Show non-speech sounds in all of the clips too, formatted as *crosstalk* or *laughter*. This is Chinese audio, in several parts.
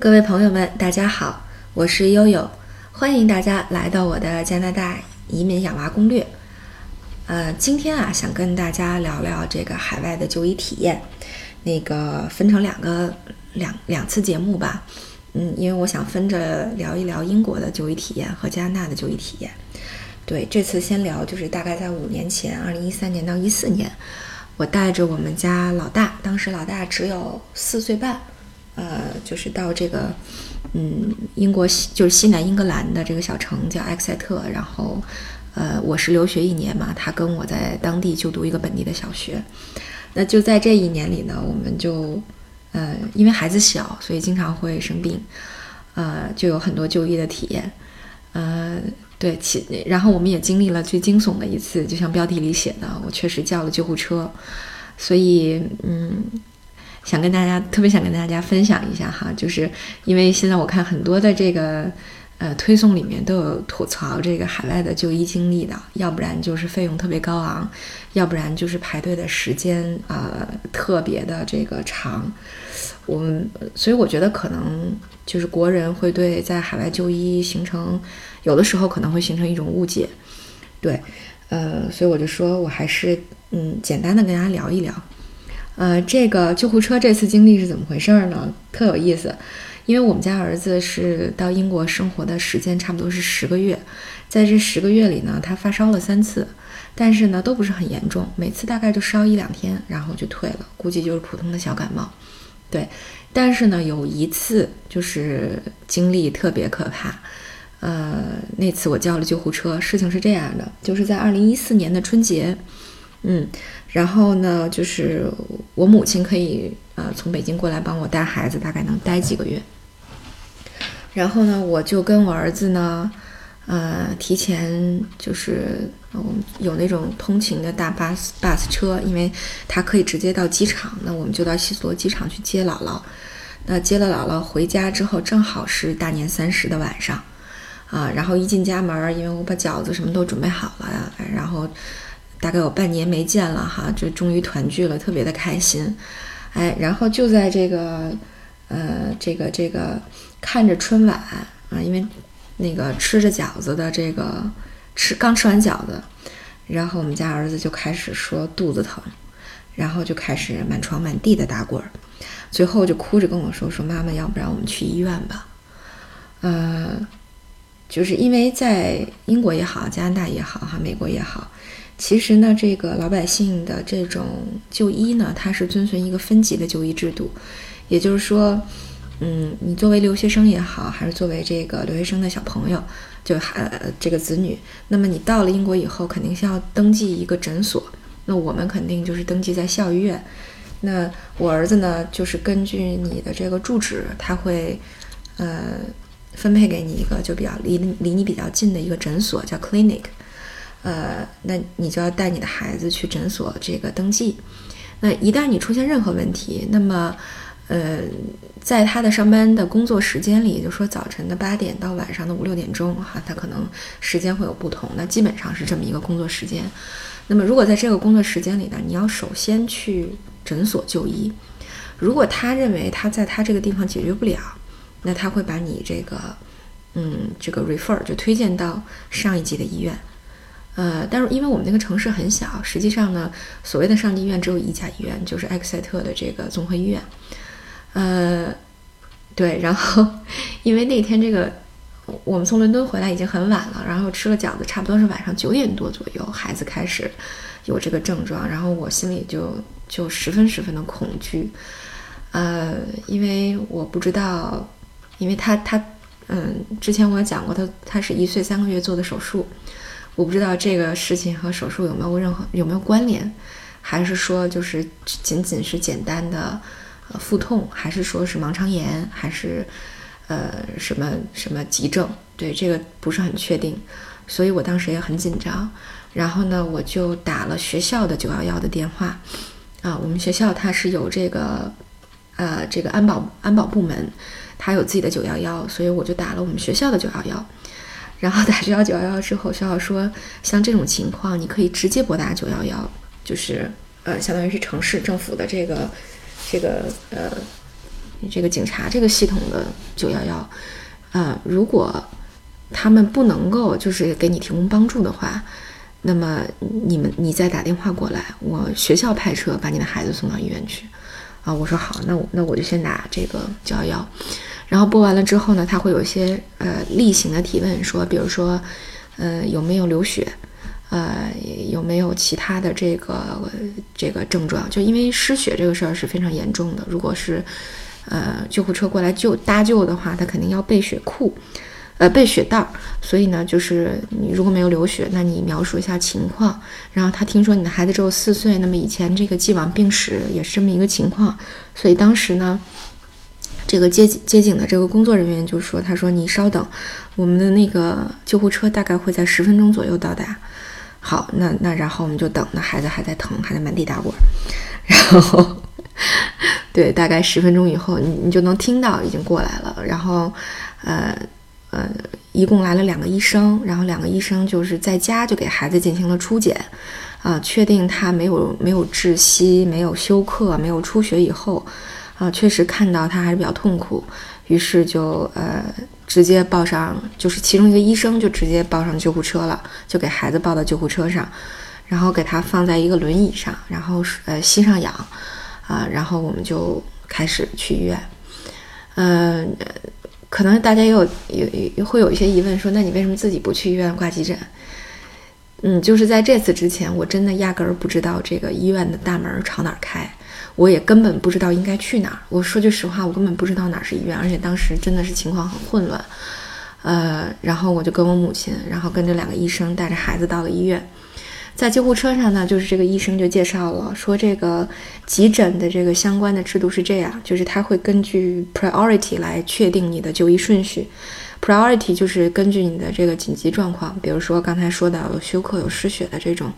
各位朋友们，大家好，我是悠悠，欢迎大家来到我的加拿大移民养娃攻略。呃，今天啊，想跟大家聊聊这个海外的就医体验，那个分成两个两两次节目吧。嗯，因为我想分着聊一聊英国的就医体验和加拿大的就医体验。对，这次先聊就是大概在五年前，二零一三年到一四年，我带着我们家老大，当时老大只有四岁半。呃，就是到这个，嗯，英国西就是西南英格兰的这个小城叫埃克塞特，然后，呃，我是留学一年嘛，他跟我在当地就读一个本地的小学，那就在这一年里呢，我们就，呃，因为孩子小，所以经常会生病，呃，就有很多就医的体验，呃，对，其然后我们也经历了最惊悚的一次，就像标题里写的，我确实叫了救护车，所以，嗯。想跟大家特别想跟大家分享一下哈，就是因为现在我看很多的这个呃推送里面都有吐槽这个海外的就医经历的，要不然就是费用特别高昂，要不然就是排队的时间呃特别的这个长。我们所以我觉得可能就是国人会对在海外就医形成有的时候可能会形成一种误解，对，呃，所以我就说我还是嗯简单的跟大家聊一聊。呃，这个救护车这次经历是怎么回事呢？特有意思，因为我们家儿子是到英国生活的时间差不多是十个月，在这十个月里呢，他发烧了三次，但是呢都不是很严重，每次大概就烧一两天，然后就退了，估计就是普通的小感冒。对，但是呢有一次就是经历特别可怕，呃，那次我叫了救护车，事情是这样的，就是在二零一四年的春节。嗯，然后呢，就是我母亲可以呃从北京过来帮我带孩子，大概能待几个月。然后呢，我就跟我儿子呢，呃，提前就是有那种通勤的大巴 bus 车，因为他可以直接到机场，那我们就到希斯罗机场去接姥姥。那接了姥姥回家之后，正好是大年三十的晚上，啊，然后一进家门，因为我把饺子什么都准备好了，然后。大概有半年没见了哈，就终于团聚了，特别的开心，哎，然后就在这个，呃，这个这个看着春晚啊，因为那个吃着饺子的这个吃刚吃完饺子，然后我们家儿子就开始说肚子疼，然后就开始满床满地的打滚儿，最后就哭着跟我说说妈妈，要不然我们去医院吧，呃，就是因为在英国也好，加拿大也好，哈，美国也好。其实呢，这个老百姓的这种就医呢，它是遵循一个分级的就医制度，也就是说，嗯，你作为留学生也好，还是作为这个留学生的小朋友，就还这个子女，那么你到了英国以后，肯定是要登记一个诊所。那我们肯定就是登记在校医院。那我儿子呢，就是根据你的这个住址，他会呃分配给你一个就比较离离你比较近的一个诊所，叫 clinic。呃，那你就要带你的孩子去诊所这个登记。那一旦你出现任何问题，那么，呃，在他的上班的工作时间里，也就说早晨的八点到晚上的五六点钟，哈，他可能时间会有不同。那基本上是这么一个工作时间。那么如果在这个工作时间里呢，你要首先去诊所就医。如果他认为他在他这个地方解决不了，那他会把你这个，嗯，这个 refer 就推荐到上一级的医院。呃，但是因为我们那个城市很小，实际上呢，所谓的上级医院只有一家医院，就是埃克塞特的这个综合医院。呃，对，然后因为那天这个我们从伦敦回来已经很晚了，然后吃了饺子，差不多是晚上九点多左右，孩子开始有这个症状，然后我心里就就十分十分的恐惧。呃，因为我不知道，因为他他嗯，之前我也讲过，他他是一岁三个月做的手术。我不知道这个事情和手术有没有任何有没有关联，还是说就是仅仅是简单的呃腹痛，还是说是盲肠炎，还是呃什么什么急症？对这个不是很确定，所以我当时也很紧张。然后呢，我就打了学校的九幺幺的电话啊，我们学校它是有这个呃这个安保安保部门，它有自己的九幺幺，所以我就打了我们学校的九幺幺。然后打学校九幺幺之后，学校说像这种情况，你可以直接拨打九幺幺，就是呃，相当于是城市政府的这个这个呃这个警察这个系统的九幺幺，呃，如果他们不能够就是给你提供帮助的话，那么你们你再打电话过来，我学校派车把你的孩子送到医院去。啊，我说好，那我那我就先打这个九幺幺，然后播完了之后呢，他会有一些呃例行的提问，说比如说，呃有没有流血，呃有没有其他的这个这个症状？就因为失血这个事儿是非常严重的，如果是呃救护车过来救搭救的话，他肯定要备血库。呃，备血袋儿，所以呢，就是你如果没有流血，那你描述一下情况。然后他听说你的孩子只有四岁，那么以前这个既往病史也是这么一个情况，所以当时呢，这个接接警的这个工作人员就说：“他说你稍等，我们的那个救护车大概会在十分钟左右到达。”好，那那然后我们就等，那孩子还在疼，还在满地打滚，*laughs* 然后 *laughs* 对，大概十分钟以后，你你就能听到已经过来了，然后呃。呃，一共来了两个医生，然后两个医生就是在家就给孩子进行了初检，啊，确定他没有没有窒息、没有休克、没有出血以后，啊，确实看到他还是比较痛苦，于是就呃直接抱上，就是其中一个医生就直接抱上救护车了，就给孩子抱到救护车上，然后给他放在一个轮椅上，然后呃吸上氧，啊，然后我们就开始去医院，嗯。可能大家也有有有会有一些疑问，说那你为什么自己不去医院挂急诊？嗯，就是在这次之前，我真的压根儿不知道这个医院的大门朝哪儿开，我也根本不知道应该去哪儿。我说句实话，我根本不知道哪儿是医院，而且当时真的是情况很混乱。呃，然后我就跟我母亲，然后跟着两个医生带着孩子到了医院。在救护车上呢，就是这个医生就介绍了，说这个急诊的这个相关的制度是这样，就是他会根据 priority 来确定你的就医顺序。priority 就是根据你的这个紧急状况，比如说刚才说到有休克、有失血的这种，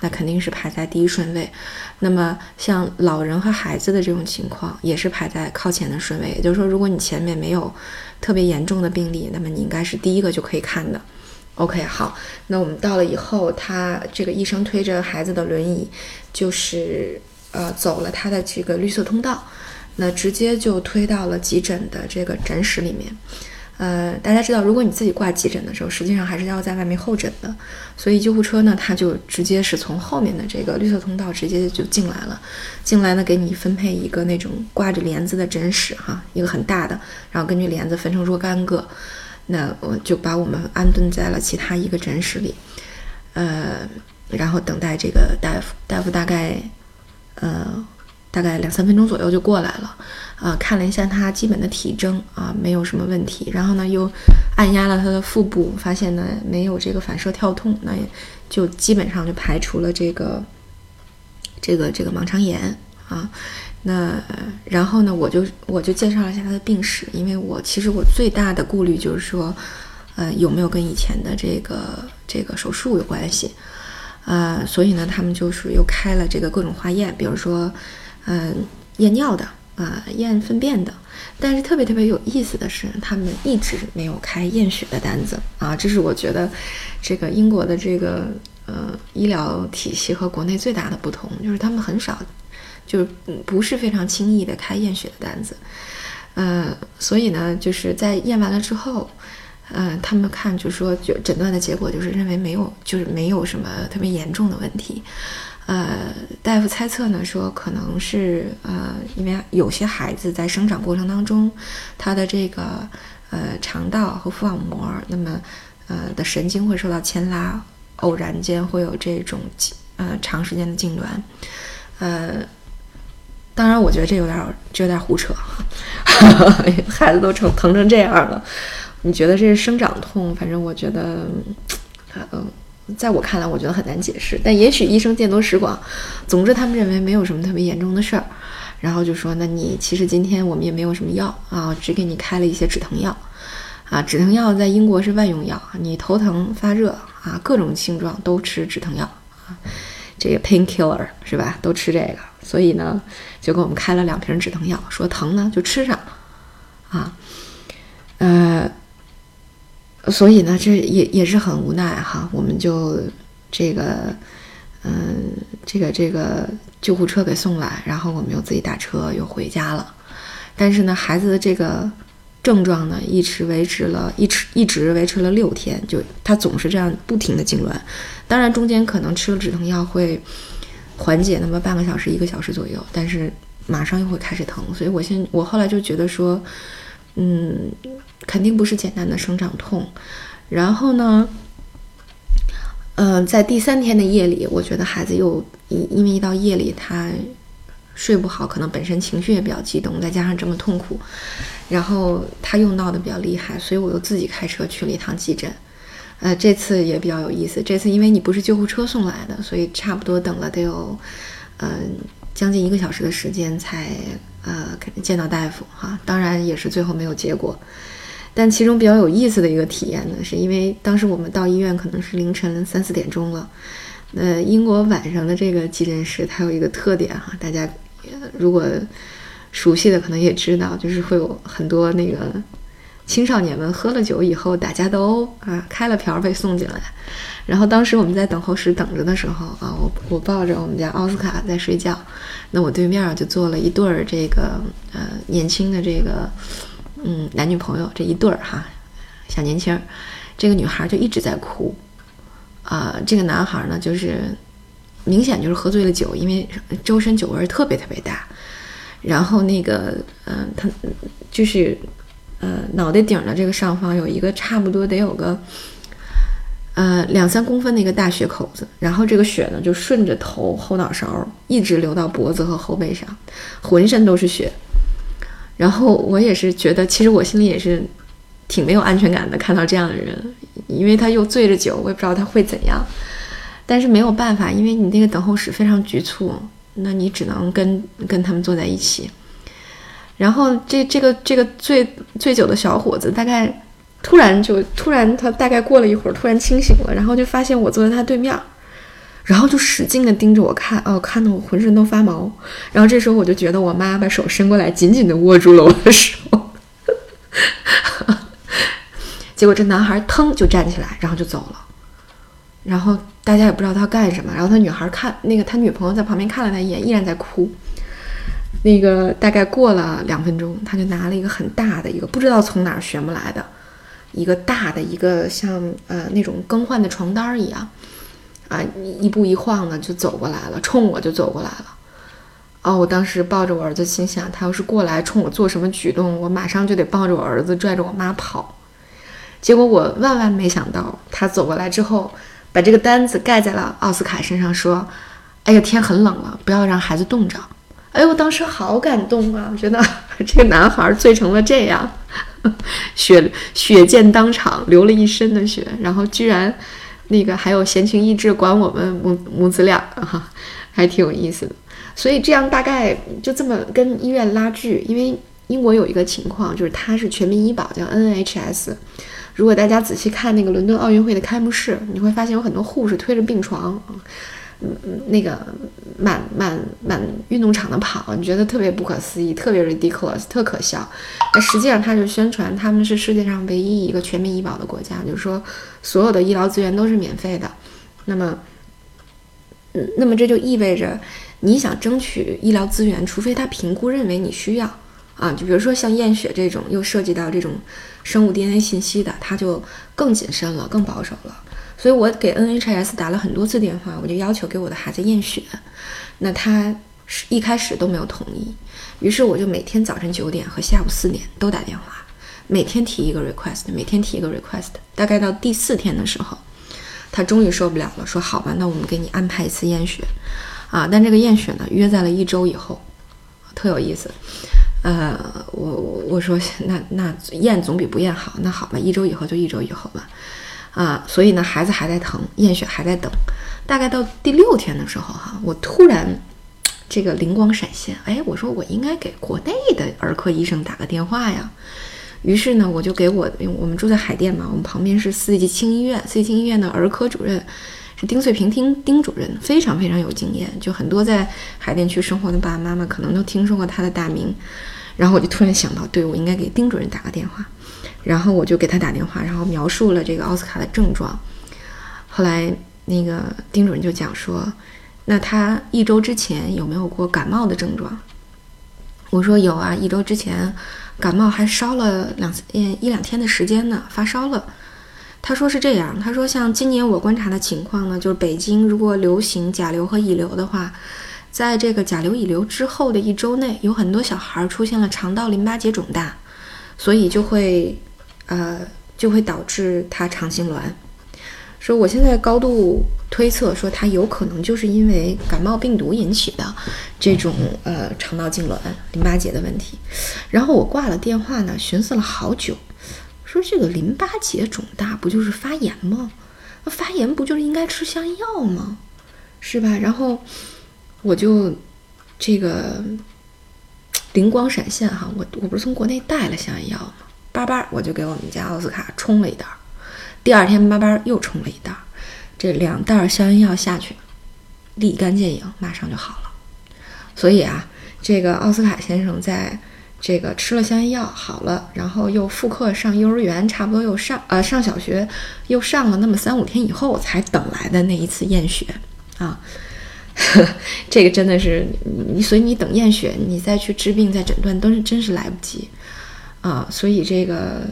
那肯定是排在第一顺位。那么像老人和孩子的这种情况，也是排在靠前的顺位。也就是说，如果你前面没有特别严重的病例，那么你应该是第一个就可以看的。OK，好，那我们到了以后，他这个医生推着孩子的轮椅，就是呃走了他的这个绿色通道，那直接就推到了急诊的这个诊室里面。呃，大家知道，如果你自己挂急诊的时候，实际上还是要在外面候诊的，所以救护车呢，它就直接是从后面的这个绿色通道直接就进来了。进来呢，给你分配一个那种挂着帘子的诊室，哈，一个很大的，然后根据帘子分成若干个。那我就把我们安顿在了其他一个诊室里，呃，然后等待这个大夫。大夫大概，呃，大概两三分钟左右就过来了，啊，看了一下他基本的体征啊，没有什么问题。然后呢，又按压了他的腹部，发现呢没有这个反射跳痛，那也就基本上就排除了这个，这个这个盲肠炎啊。那然后呢，我就我就介绍了一下他的病史，因为我其实我最大的顾虑就是说，呃，有没有跟以前的这个这个手术有关系，呃，所以呢，他们就是又开了这个各种化验，比如说，嗯，验尿的啊，验粪便的，但是特别特别有意思的是，他们一直没有开验血的单子啊，这是我觉得这个英国的这个呃医疗体系和国内最大的不同，就是他们很少。就是不是非常轻易的开验血的单子，呃，所以呢，就是在验完了之后，呃，他们看就说就诊断的结果就是认为没有，就是没有什么特别严重的问题，呃，大夫猜测呢说可能是呃，因为有些孩子在生长过程当中，他的这个呃肠道和腹网膜那么呃的神经会受到牵拉，偶然间会有这种呃长时间的痉挛，呃。当然，我觉得这有点，这有点胡扯。*laughs* 孩子都成疼成这样了，你觉得这是生长痛？反正我觉得，嗯，在我看来，我觉得很难解释。但也许医生见多识广，总之他们认为没有什么特别严重的事儿，然后就说：“那你其实今天我们也没有什么药啊，只给你开了一些止疼药啊。止疼药在英国是万用药，你头疼发热啊，各种性状都吃止疼药啊。”这个 painkiller 是吧？都吃这个，所以呢，就给我们开了两瓶止疼药，说疼呢就吃上，啊，呃，所以呢，这也也是很无奈哈，我们就这个，嗯，这个这个救护车给送来，然后我们又自己打车又回家了，但是呢，孩子的这个症状呢，一直维持了一直一直维持了六天，就他总是这样不停的痉挛。当然中间可能吃了止疼药会缓解那么半个小时一个小时左右，但是马上又会开始疼。所以我现我后来就觉得说，嗯，肯定不是简单的生长痛。然后呢？嗯，在第三天的夜里，我觉得孩子又因因为一到夜里他睡不好，可能本身情绪也比较激动，再加上这么痛苦，然后他又闹得比较厉害，所以我又自己开车去了一趟急诊。呃，这次也比较有意思，这次因为你不是救护车送来的，所以差不多等了得有嗯将近一个小时的时间才呃见到大夫哈，当然也是最后没有结果。但其中比较有意思的一个体验呢，是因为当时我们到医院可能是凌晨三四点钟了。呃，英国晚上的这个急诊室它有一个特点哈，大家如果熟悉的可能也知道，就是会有很多那个青少年们喝了酒以后打架斗殴啊，开了瓢被送进来。然后当时我们在等候室等着的时候啊，我我抱着我们家奥斯卡在睡觉，那我对面就坐了一对儿这个呃年轻的这个。嗯，男女朋友这一对儿哈，小年轻儿，这个女孩就一直在哭，啊，这个男孩呢，就是明显就是喝醉了酒，因为周身酒味儿特别特别大，然后那个，嗯，他就是，呃，脑袋顶的这个上方有一个差不多得有个，呃，两三公分的一个大血口子，然后这个血呢就顺着头后脑勺一直流到脖子和后背上，浑身都是血。然后我也是觉得，其实我心里也是挺没有安全感的。看到这样的人，因为他又醉着酒，我也不知道他会怎样。但是没有办法，因为你那个等候室非常局促，那你只能跟跟他们坐在一起。然后这这个这个醉醉酒的小伙子，大概突然就突然他大概过了一会儿，突然清醒了，然后就发现我坐在他对面。然后就使劲的盯着我看，哦，看得我浑身都发毛。然后这时候我就觉得我妈把手伸过来，紧紧的握住了我的手。结果这男孩腾就站起来，然后就走了。然后大家也不知道他干什么。然后他女孩看那个他女朋友在旁边看了他一眼，依然在哭。那个大概过了两分钟，他就拿了一个很大的一个不知道从哪儿选不来的一个大的一个像呃那种更换的床单一样。啊，一步一晃的就走过来了，冲我就走过来了。哦，我当时抱着我儿子，心想他要是过来冲我做什么举动，我马上就得抱着我儿子拽着我妈跑。结果我万万没想到，他走过来之后，把这个单子盖在了奥斯卡身上，说：“哎呀，天很冷了，不要让孩子冻着。”哎呦，我当时好感动啊！我觉得 *laughs* 这个男孩醉成了这样，*laughs* 血血溅当场，流了一身的血，然后居然。那个还有闲情逸致管我们母母子俩哈，还挺有意思的。所以这样大概就这么跟医院拉锯，因为英国有一个情况，就是它是全民医保，叫 NHS。如果大家仔细看那个伦敦奥运会的开幕式，你会发现有很多护士推着病床。嗯嗯，那个满满满运动场的跑，你觉得特别不可思议，特别 ridiculous，特可笑。那实际上他就宣传他们是世界上唯一一个全民医保的国家，就是说所有的医疗资源都是免费的。那么，嗯，那么这就意味着你想争取医疗资源，除非他评估认为你需要啊，就比如说像验血这种又涉及到这种生物 DNA 信息的，他就更谨慎了，更保守了。所以我给 NHS 打了很多次电话，我就要求给我的孩子验血，那他是一开始都没有同意，于是我就每天早晨九点和下午四点都打电话，每天提一个 request，每天提一个 request，大概到第四天的时候，他终于受不了了，说好吧，那我们给你安排一次验血，啊，但这个验血呢约在了一周以后，特有意思，呃，我我说那那验总比不验好，那好吧，一周以后就一周以后吧。啊，所以呢，孩子还在疼，验血还在等，大概到第六天的时候，哈，我突然这个灵光闪现，哎，我说我应该给国内的儿科医生打个电话呀。于是呢，我就给我，我们住在海淀嘛，我们旁边是四季青医院，四季青医院的儿科主任是丁翠平丁丁主任，非常非常有经验，就很多在海淀区生活的爸爸妈妈可能都听说过他的大名。然后我就突然想到，对我应该给丁主任打个电话。然后我就给他打电话，然后描述了这个奥斯卡的症状。后来那个丁主任就讲说，那他一周之前有没有过感冒的症状？我说有啊，一周之前感冒还烧了两嗯一两天的时间呢，发烧了。他说是这样，他说像今年我观察的情况呢，就是北京如果流行甲流和乙流的话，在这个甲流乙流之后的一周内，有很多小孩出现了肠道淋巴结肿大，所以就会呃就会导致他肠痉挛。说我现在高度推测说他有可能就是因为感冒病毒引起的这种呃肠道痉挛、淋巴结的问题。然后我挂了电话呢，寻思了好久。说这个淋巴结肿大不就是发炎吗？发炎不就是应该吃消炎药吗？是吧？然后我就这个灵光闪现哈，我我不是从国内带了消炎药吗？叭叭我就给我们家奥斯卡冲了一袋，第二天叭叭又冲了一袋，这两袋消炎药下去，立竿见影，马上就好了。所以啊，这个奥斯卡先生在。这个吃了消炎药好了，然后又复课上幼儿园，差不多又上呃上小学，又上了那么三五天以后才等来的那一次验血啊，呵 *laughs* 这个真的是你，所以你等验血，你再去治病再诊断都是真是来不及啊，所以这个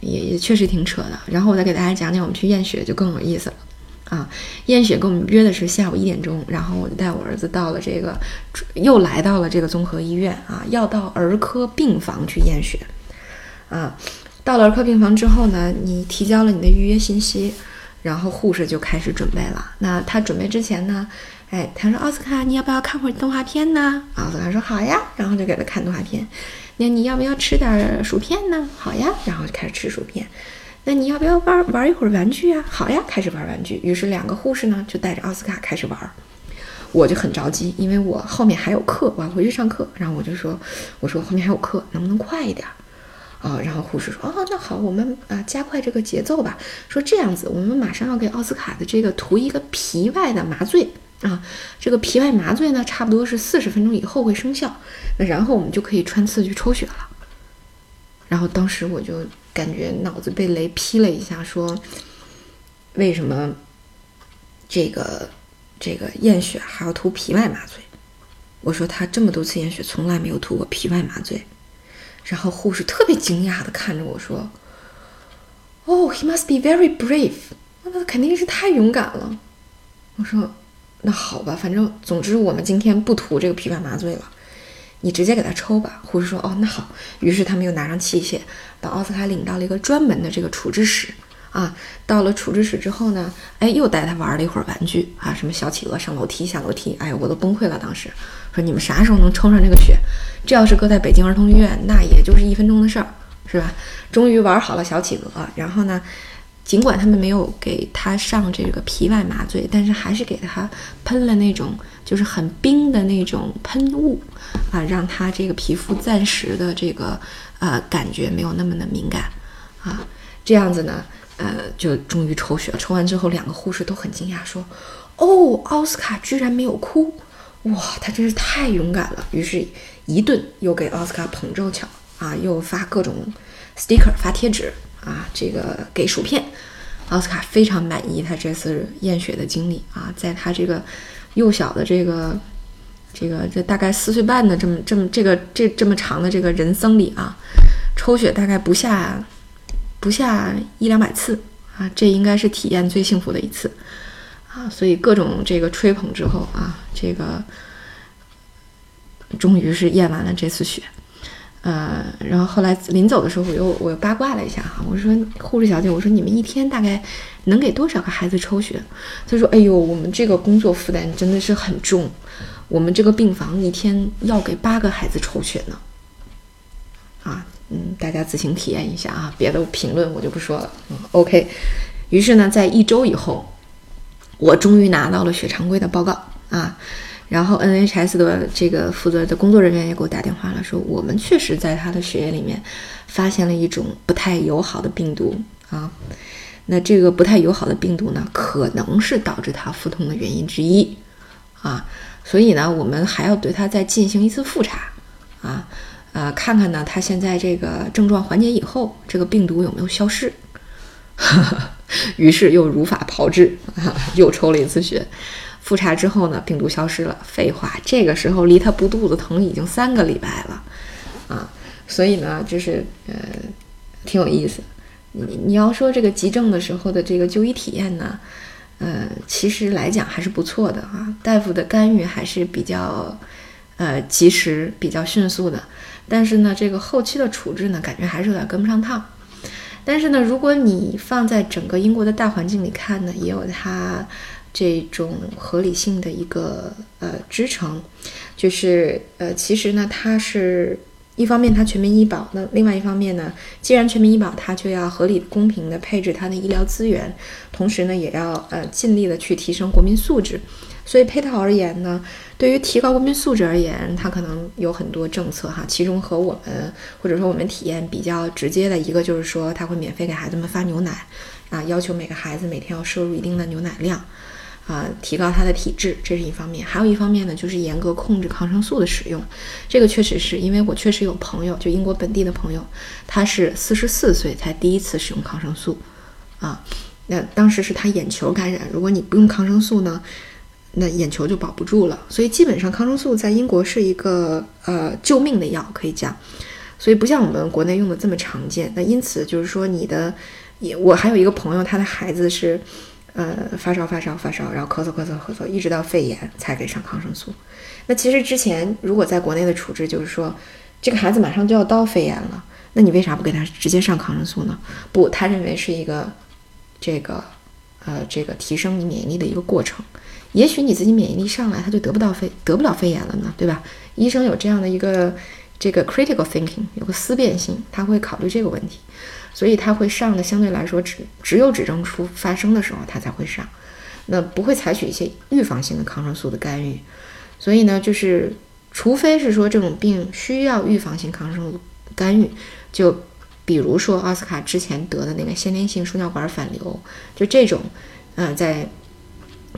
也也确实挺扯的。然后我再给大家讲讲我们去验血就更有意思了。啊，验血跟我们约的是下午一点钟，然后我就带我儿子到了这个，又来到了这个综合医院啊，要到儿科病房去验血。啊，到了儿科病房之后呢，你提交了你的预约信息，然后护士就开始准备了。那他准备之前呢，哎，他说奥斯卡，你要不要看会儿动画片呢？奥斯卡说好呀，然后就给他看动画片。那你要不要吃点薯片呢？好呀，然后就开始吃薯片。那你要不要玩玩一会儿玩具啊？好呀，开始玩玩具。于是两个护士呢就带着奥斯卡开始玩，我就很着急，因为我后面还有课，我要回去上课。然后我就说，我说后面还有课，能不能快一点？啊，然后护士说，哦，那好，我们啊加快这个节奏吧。说这样子，我们马上要给奥斯卡的这个涂一个皮外的麻醉啊，这个皮外麻醉呢，差不多是四十分钟以后会生效。那然后我们就可以穿刺去抽血了。然后当时我就。感觉脑子被雷劈了一下，说为什么这个这个验血还要涂皮外麻醉？我说他这么多次验血从来没有涂过皮外麻醉。然后护士特别惊讶的看着我说：“哦，he must be very brave，那他肯定是太勇敢了。”我说：“那好吧，反正总之我们今天不涂这个皮管麻醉了。”你直接给他抽吧。护士说：“哦，那好。”于是他们又拿上器械，把奥斯卡领到了一个专门的这个处置室。啊，到了处置室之后呢，哎，又带他玩了一会儿玩具啊，什么小企鹅上楼梯、下楼梯。哎，我都崩溃了。当时说你们啥时候能抽上这个血？这要是搁在北京儿童医院，那也就是一分钟的事儿，是吧？终于玩好了小企鹅，然后呢？尽管他们没有给他上这个皮外麻醉，但是还是给他喷了那种就是很冰的那种喷雾，啊，让他这个皮肤暂时的这个呃感觉没有那么的敏感，啊，这样子呢，呃，就终于抽血了。抽完之后，两个护士都很惊讶，说：“哦，奥斯卡居然没有哭，哇，他真是太勇敢了。”于是，一顿又给奥斯卡捧着巧啊，又发各种 sticker 发贴纸。啊，这个给薯片，奥斯卡非常满意他这次验血的经历啊，在他这个幼小的这个这个这大概四岁半的这么这么这个这这么长的这个人生里啊，抽血大概不下不下一两百次啊，这应该是体验最幸福的一次啊，所以各种这个吹捧之后啊，这个终于是验完了这次血。呃，然后后来临走的时候，我又我又八卦了一下哈，我说护士小姐，我说你们一天大概能给多少个孩子抽血？她说，哎呦，我们这个工作负担真的是很重，我们这个病房一天要给八个孩子抽血呢。啊，嗯，大家自行体验一下啊，别的评论我就不说了。嗯，OK。于是呢，在一周以后，我终于拿到了血常规的报告啊。然后 NHS 的这个负责的工作人员也给我打电话了，说我们确实在他的血液里面发现了一种不太友好的病毒啊。那这个不太友好的病毒呢，可能是导致他腹痛的原因之一啊。所以呢，我们还要对他再进行一次复查啊，呃，看看呢他现在这个症状缓解以后，这个病毒有没有消失。*laughs* 于是又如法炮制啊，又抽了一次血。复查之后呢，病毒消失了。废话，这个时候离他不肚子疼已经三个礼拜了，啊，所以呢，就是呃，挺有意思。你你要说这个急症的时候的这个就医体验呢，呃，其实来讲还是不错的啊，大夫的干预还是比较呃及时、比较迅速的。但是呢，这个后期的处置呢，感觉还是有点跟不上趟。但是呢，如果你放在整个英国的大环境里看呢，也有它这种合理性的一个呃支撑，就是呃，其实呢，它是一方面它全民医保，那另外一方面呢，既然全民医保，它就要合理公平的配置它的医疗资源，同时呢，也要呃尽力的去提升国民素质。所以配套而言呢，对于提高国民素质而言，它可能有很多政策哈。其中和我们或者说我们体验比较直接的一个就是说，它会免费给孩子们发牛奶，啊，要求每个孩子每天要摄入一定的牛奶量，啊，提高他的体质，这是一方面。还有一方面呢，就是严格控制抗生素的使用。这个确实是因为我确实有朋友，就英国本地的朋友，他是四十四岁才第一次使用抗生素，啊，那当时是他眼球感染，如果你不用抗生素呢？那眼球就保不住了，所以基本上抗生素在英国是一个呃救命的药，可以讲，所以不像我们国内用的这么常见。那因此就是说，你的也我还有一个朋友，他的孩子是呃发烧发烧发烧，然后咳嗽咳嗽咳嗽，一直到肺炎才给上抗生素。那其实之前如果在国内的处置就是说，这个孩子马上就要到肺炎了，那你为啥不给他直接上抗生素呢？不，他认为是一个这个呃这个提升你免疫力的一个过程。也许你自己免疫力上来，他就得不到肺得不了肺炎了呢，对吧？医生有这样的一个这个 critical thinking，有个思辨性，他会考虑这个问题，所以他会上的相对来说只只有指证出发生的时候他才会上，那不会采取一些预防性的抗生素的干预。所以呢，就是除非是说这种病需要预防性抗生素干预，就比如说奥斯卡之前得的那个先天性输尿管反流，就这种，嗯，在。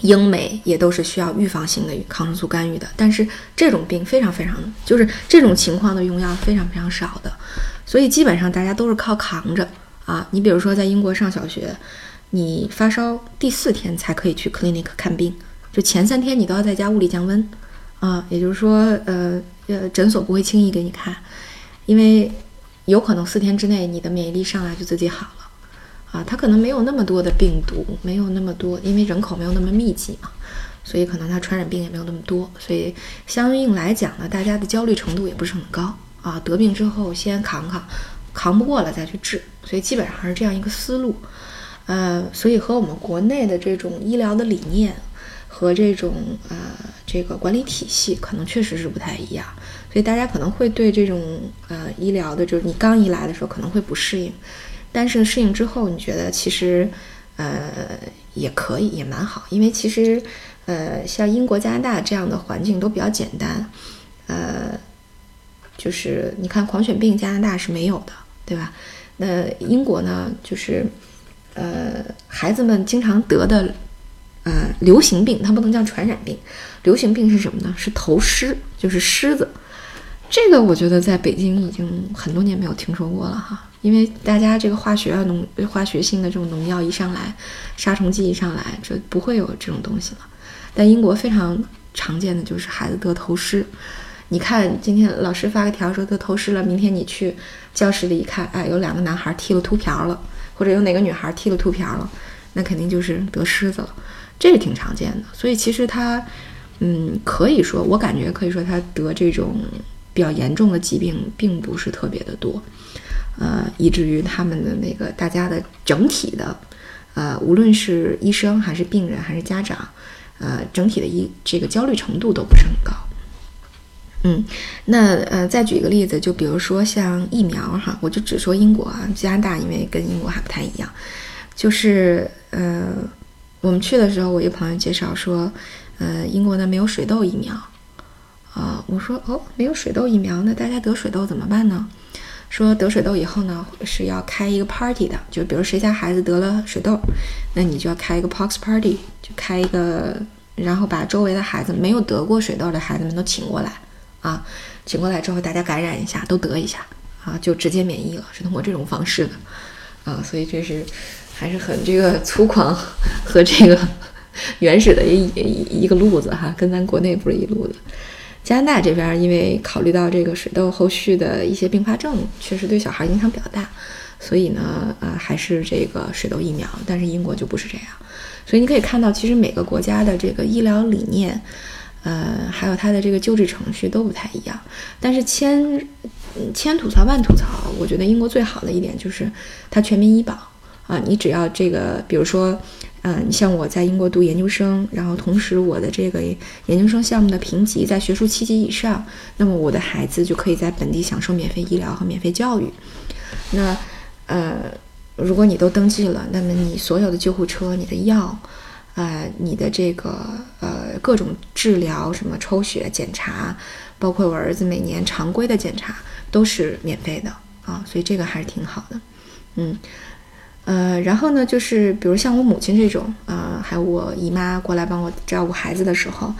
英美也都是需要预防性的抗生素干预的，但是这种病非常非常，就是这种情况的用药非常非常少的，所以基本上大家都是靠扛着啊。你比如说在英国上小学，你发烧第四天才可以去 clinic 看病，就前三天你都要在家物理降温啊，也就是说，呃呃，诊所不会轻易给你看，因为有可能四天之内你的免疫力上来就自己好了。啊，它可能没有那么多的病毒，没有那么多，因为人口没有那么密集嘛，所以可能它传染病也没有那么多，所以相应来讲呢，大家的焦虑程度也不是很高啊。得病之后先扛扛，扛不过了再去治，所以基本上是这样一个思路。呃，所以和我们国内的这种医疗的理念和这种呃这个管理体系可能确实是不太一样，所以大家可能会对这种呃医疗的，就是你刚一来的时候可能会不适应。但是适应之后，你觉得其实，呃，也可以，也蛮好。因为其实，呃，像英国、加拿大这样的环境都比较简单，呃，就是你看狂犬病，加拿大是没有的，对吧？那英国呢，就是，呃，孩子们经常得的，呃，流行病，它不能叫传染病。流行病是什么呢？是头虱，就是虱子。这个我觉得在北京已经很多年没有听说过了哈。因为大家这个化学啊农化学性的这种农药一上来，杀虫剂一上来，就不会有这种东西了。但英国非常常见的就是孩子得头虱。你看今天老师发个条说得头虱了，明天你去教室里一看，哎，有两个男孩剃了秃瓢了，或者有哪个女孩剃了秃瓢了，那肯定就是得虱子了。这是挺常见的。所以其实他，嗯，可以说我感觉可以说他得这种比较严重的疾病并不是特别的多。呃，以至于他们的那个大家的整体的，呃，无论是医生还是病人还是家长，呃，整体的医这个焦虑程度都不是很高。嗯，那呃，再举一个例子，就比如说像疫苗哈，我就只说英国啊，加拿大因为跟英国还不太一样，就是呃，我们去的时候，我一朋友介绍说，呃，英国呢没有水痘疫苗啊，我说哦，没有水痘疫苗，那大家得水痘怎么办呢？说得水痘以后呢，是要开一个 party 的，就比如谁家孩子得了水痘，那你就要开一个 pox party，就开一个，然后把周围的孩子没有得过水痘的孩子们都请过来啊，请过来之后大家感染一下，都得一下啊，就直接免疫了，是通过这种方式的啊，所以这是还是很这个 *laughs* 粗犷和这个 *laughs* 原始的一一个路子哈，跟咱国内不是一路子。加拿大这边因为考虑到这个水痘后续的一些并发症，确实对小孩影响比较大，所以呢，呃，还是这个水痘疫苗。但是英国就不是这样，所以你可以看到，其实每个国家的这个医疗理念，呃，还有它的这个救治程序都不太一样。但是千千吐槽万吐槽，我觉得英国最好的一点就是它全民医保啊，你只要这个，比如说。嗯，你像我在英国读研究生，然后同时我的这个研究生项目的评级在学术七级以上，那么我的孩子就可以在本地享受免费医疗和免费教育。那呃，如果你都登记了，那么你所有的救护车、你的药，呃，你的这个呃各种治疗，什么抽血检查，包括我儿子每年常规的检查都是免费的啊，所以这个还是挺好的，嗯。呃，然后呢，就是比如像我母亲这种，呃，还有我姨妈过来帮我照顾孩子的时候，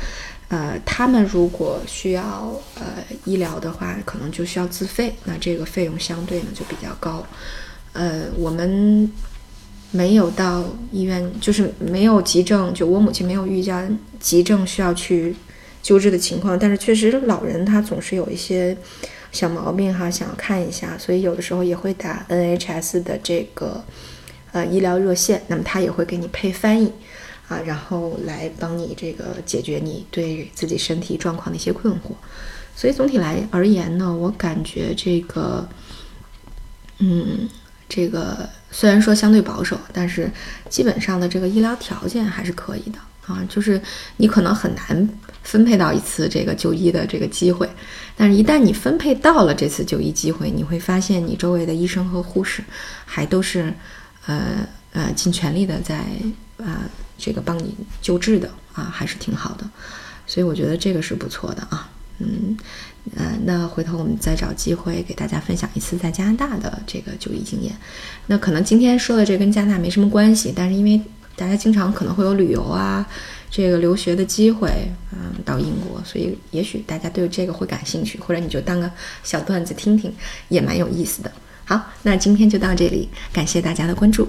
呃，他们如果需要呃医疗的话，可能就需要自费，那这个费用相对呢就比较高。呃，我们没有到医院，就是没有急症，就我母亲没有遇见急症需要去救治的情况，但是确实老人他总是有一些小毛病哈，想要看一下，所以有的时候也会打 NHS 的这个。呃，医疗热线，那么他也会给你配翻译，啊，然后来帮你这个解决你对自己身体状况的一些困惑。所以总体来而言呢，我感觉这个，嗯，这个虽然说相对保守，但是基本上的这个医疗条件还是可以的啊。就是你可能很难分配到一次这个就医的这个机会，但是一旦你分配到了这次就医机会，你会发现你周围的医生和护士还都是。呃呃，尽全力的在啊，这个帮你救治的啊，还是挺好的，所以我觉得这个是不错的啊，嗯呃，那回头我们再找机会给大家分享一次在加拿大的这个就医经验。那可能今天说的这跟加拿大没什么关系，但是因为大家经常可能会有旅游啊，这个留学的机会，嗯，到英国，所以也许大家对这个会感兴趣，或者你就当个小段子听听，也蛮有意思的。好，那今天就到这里，感谢大家的关注。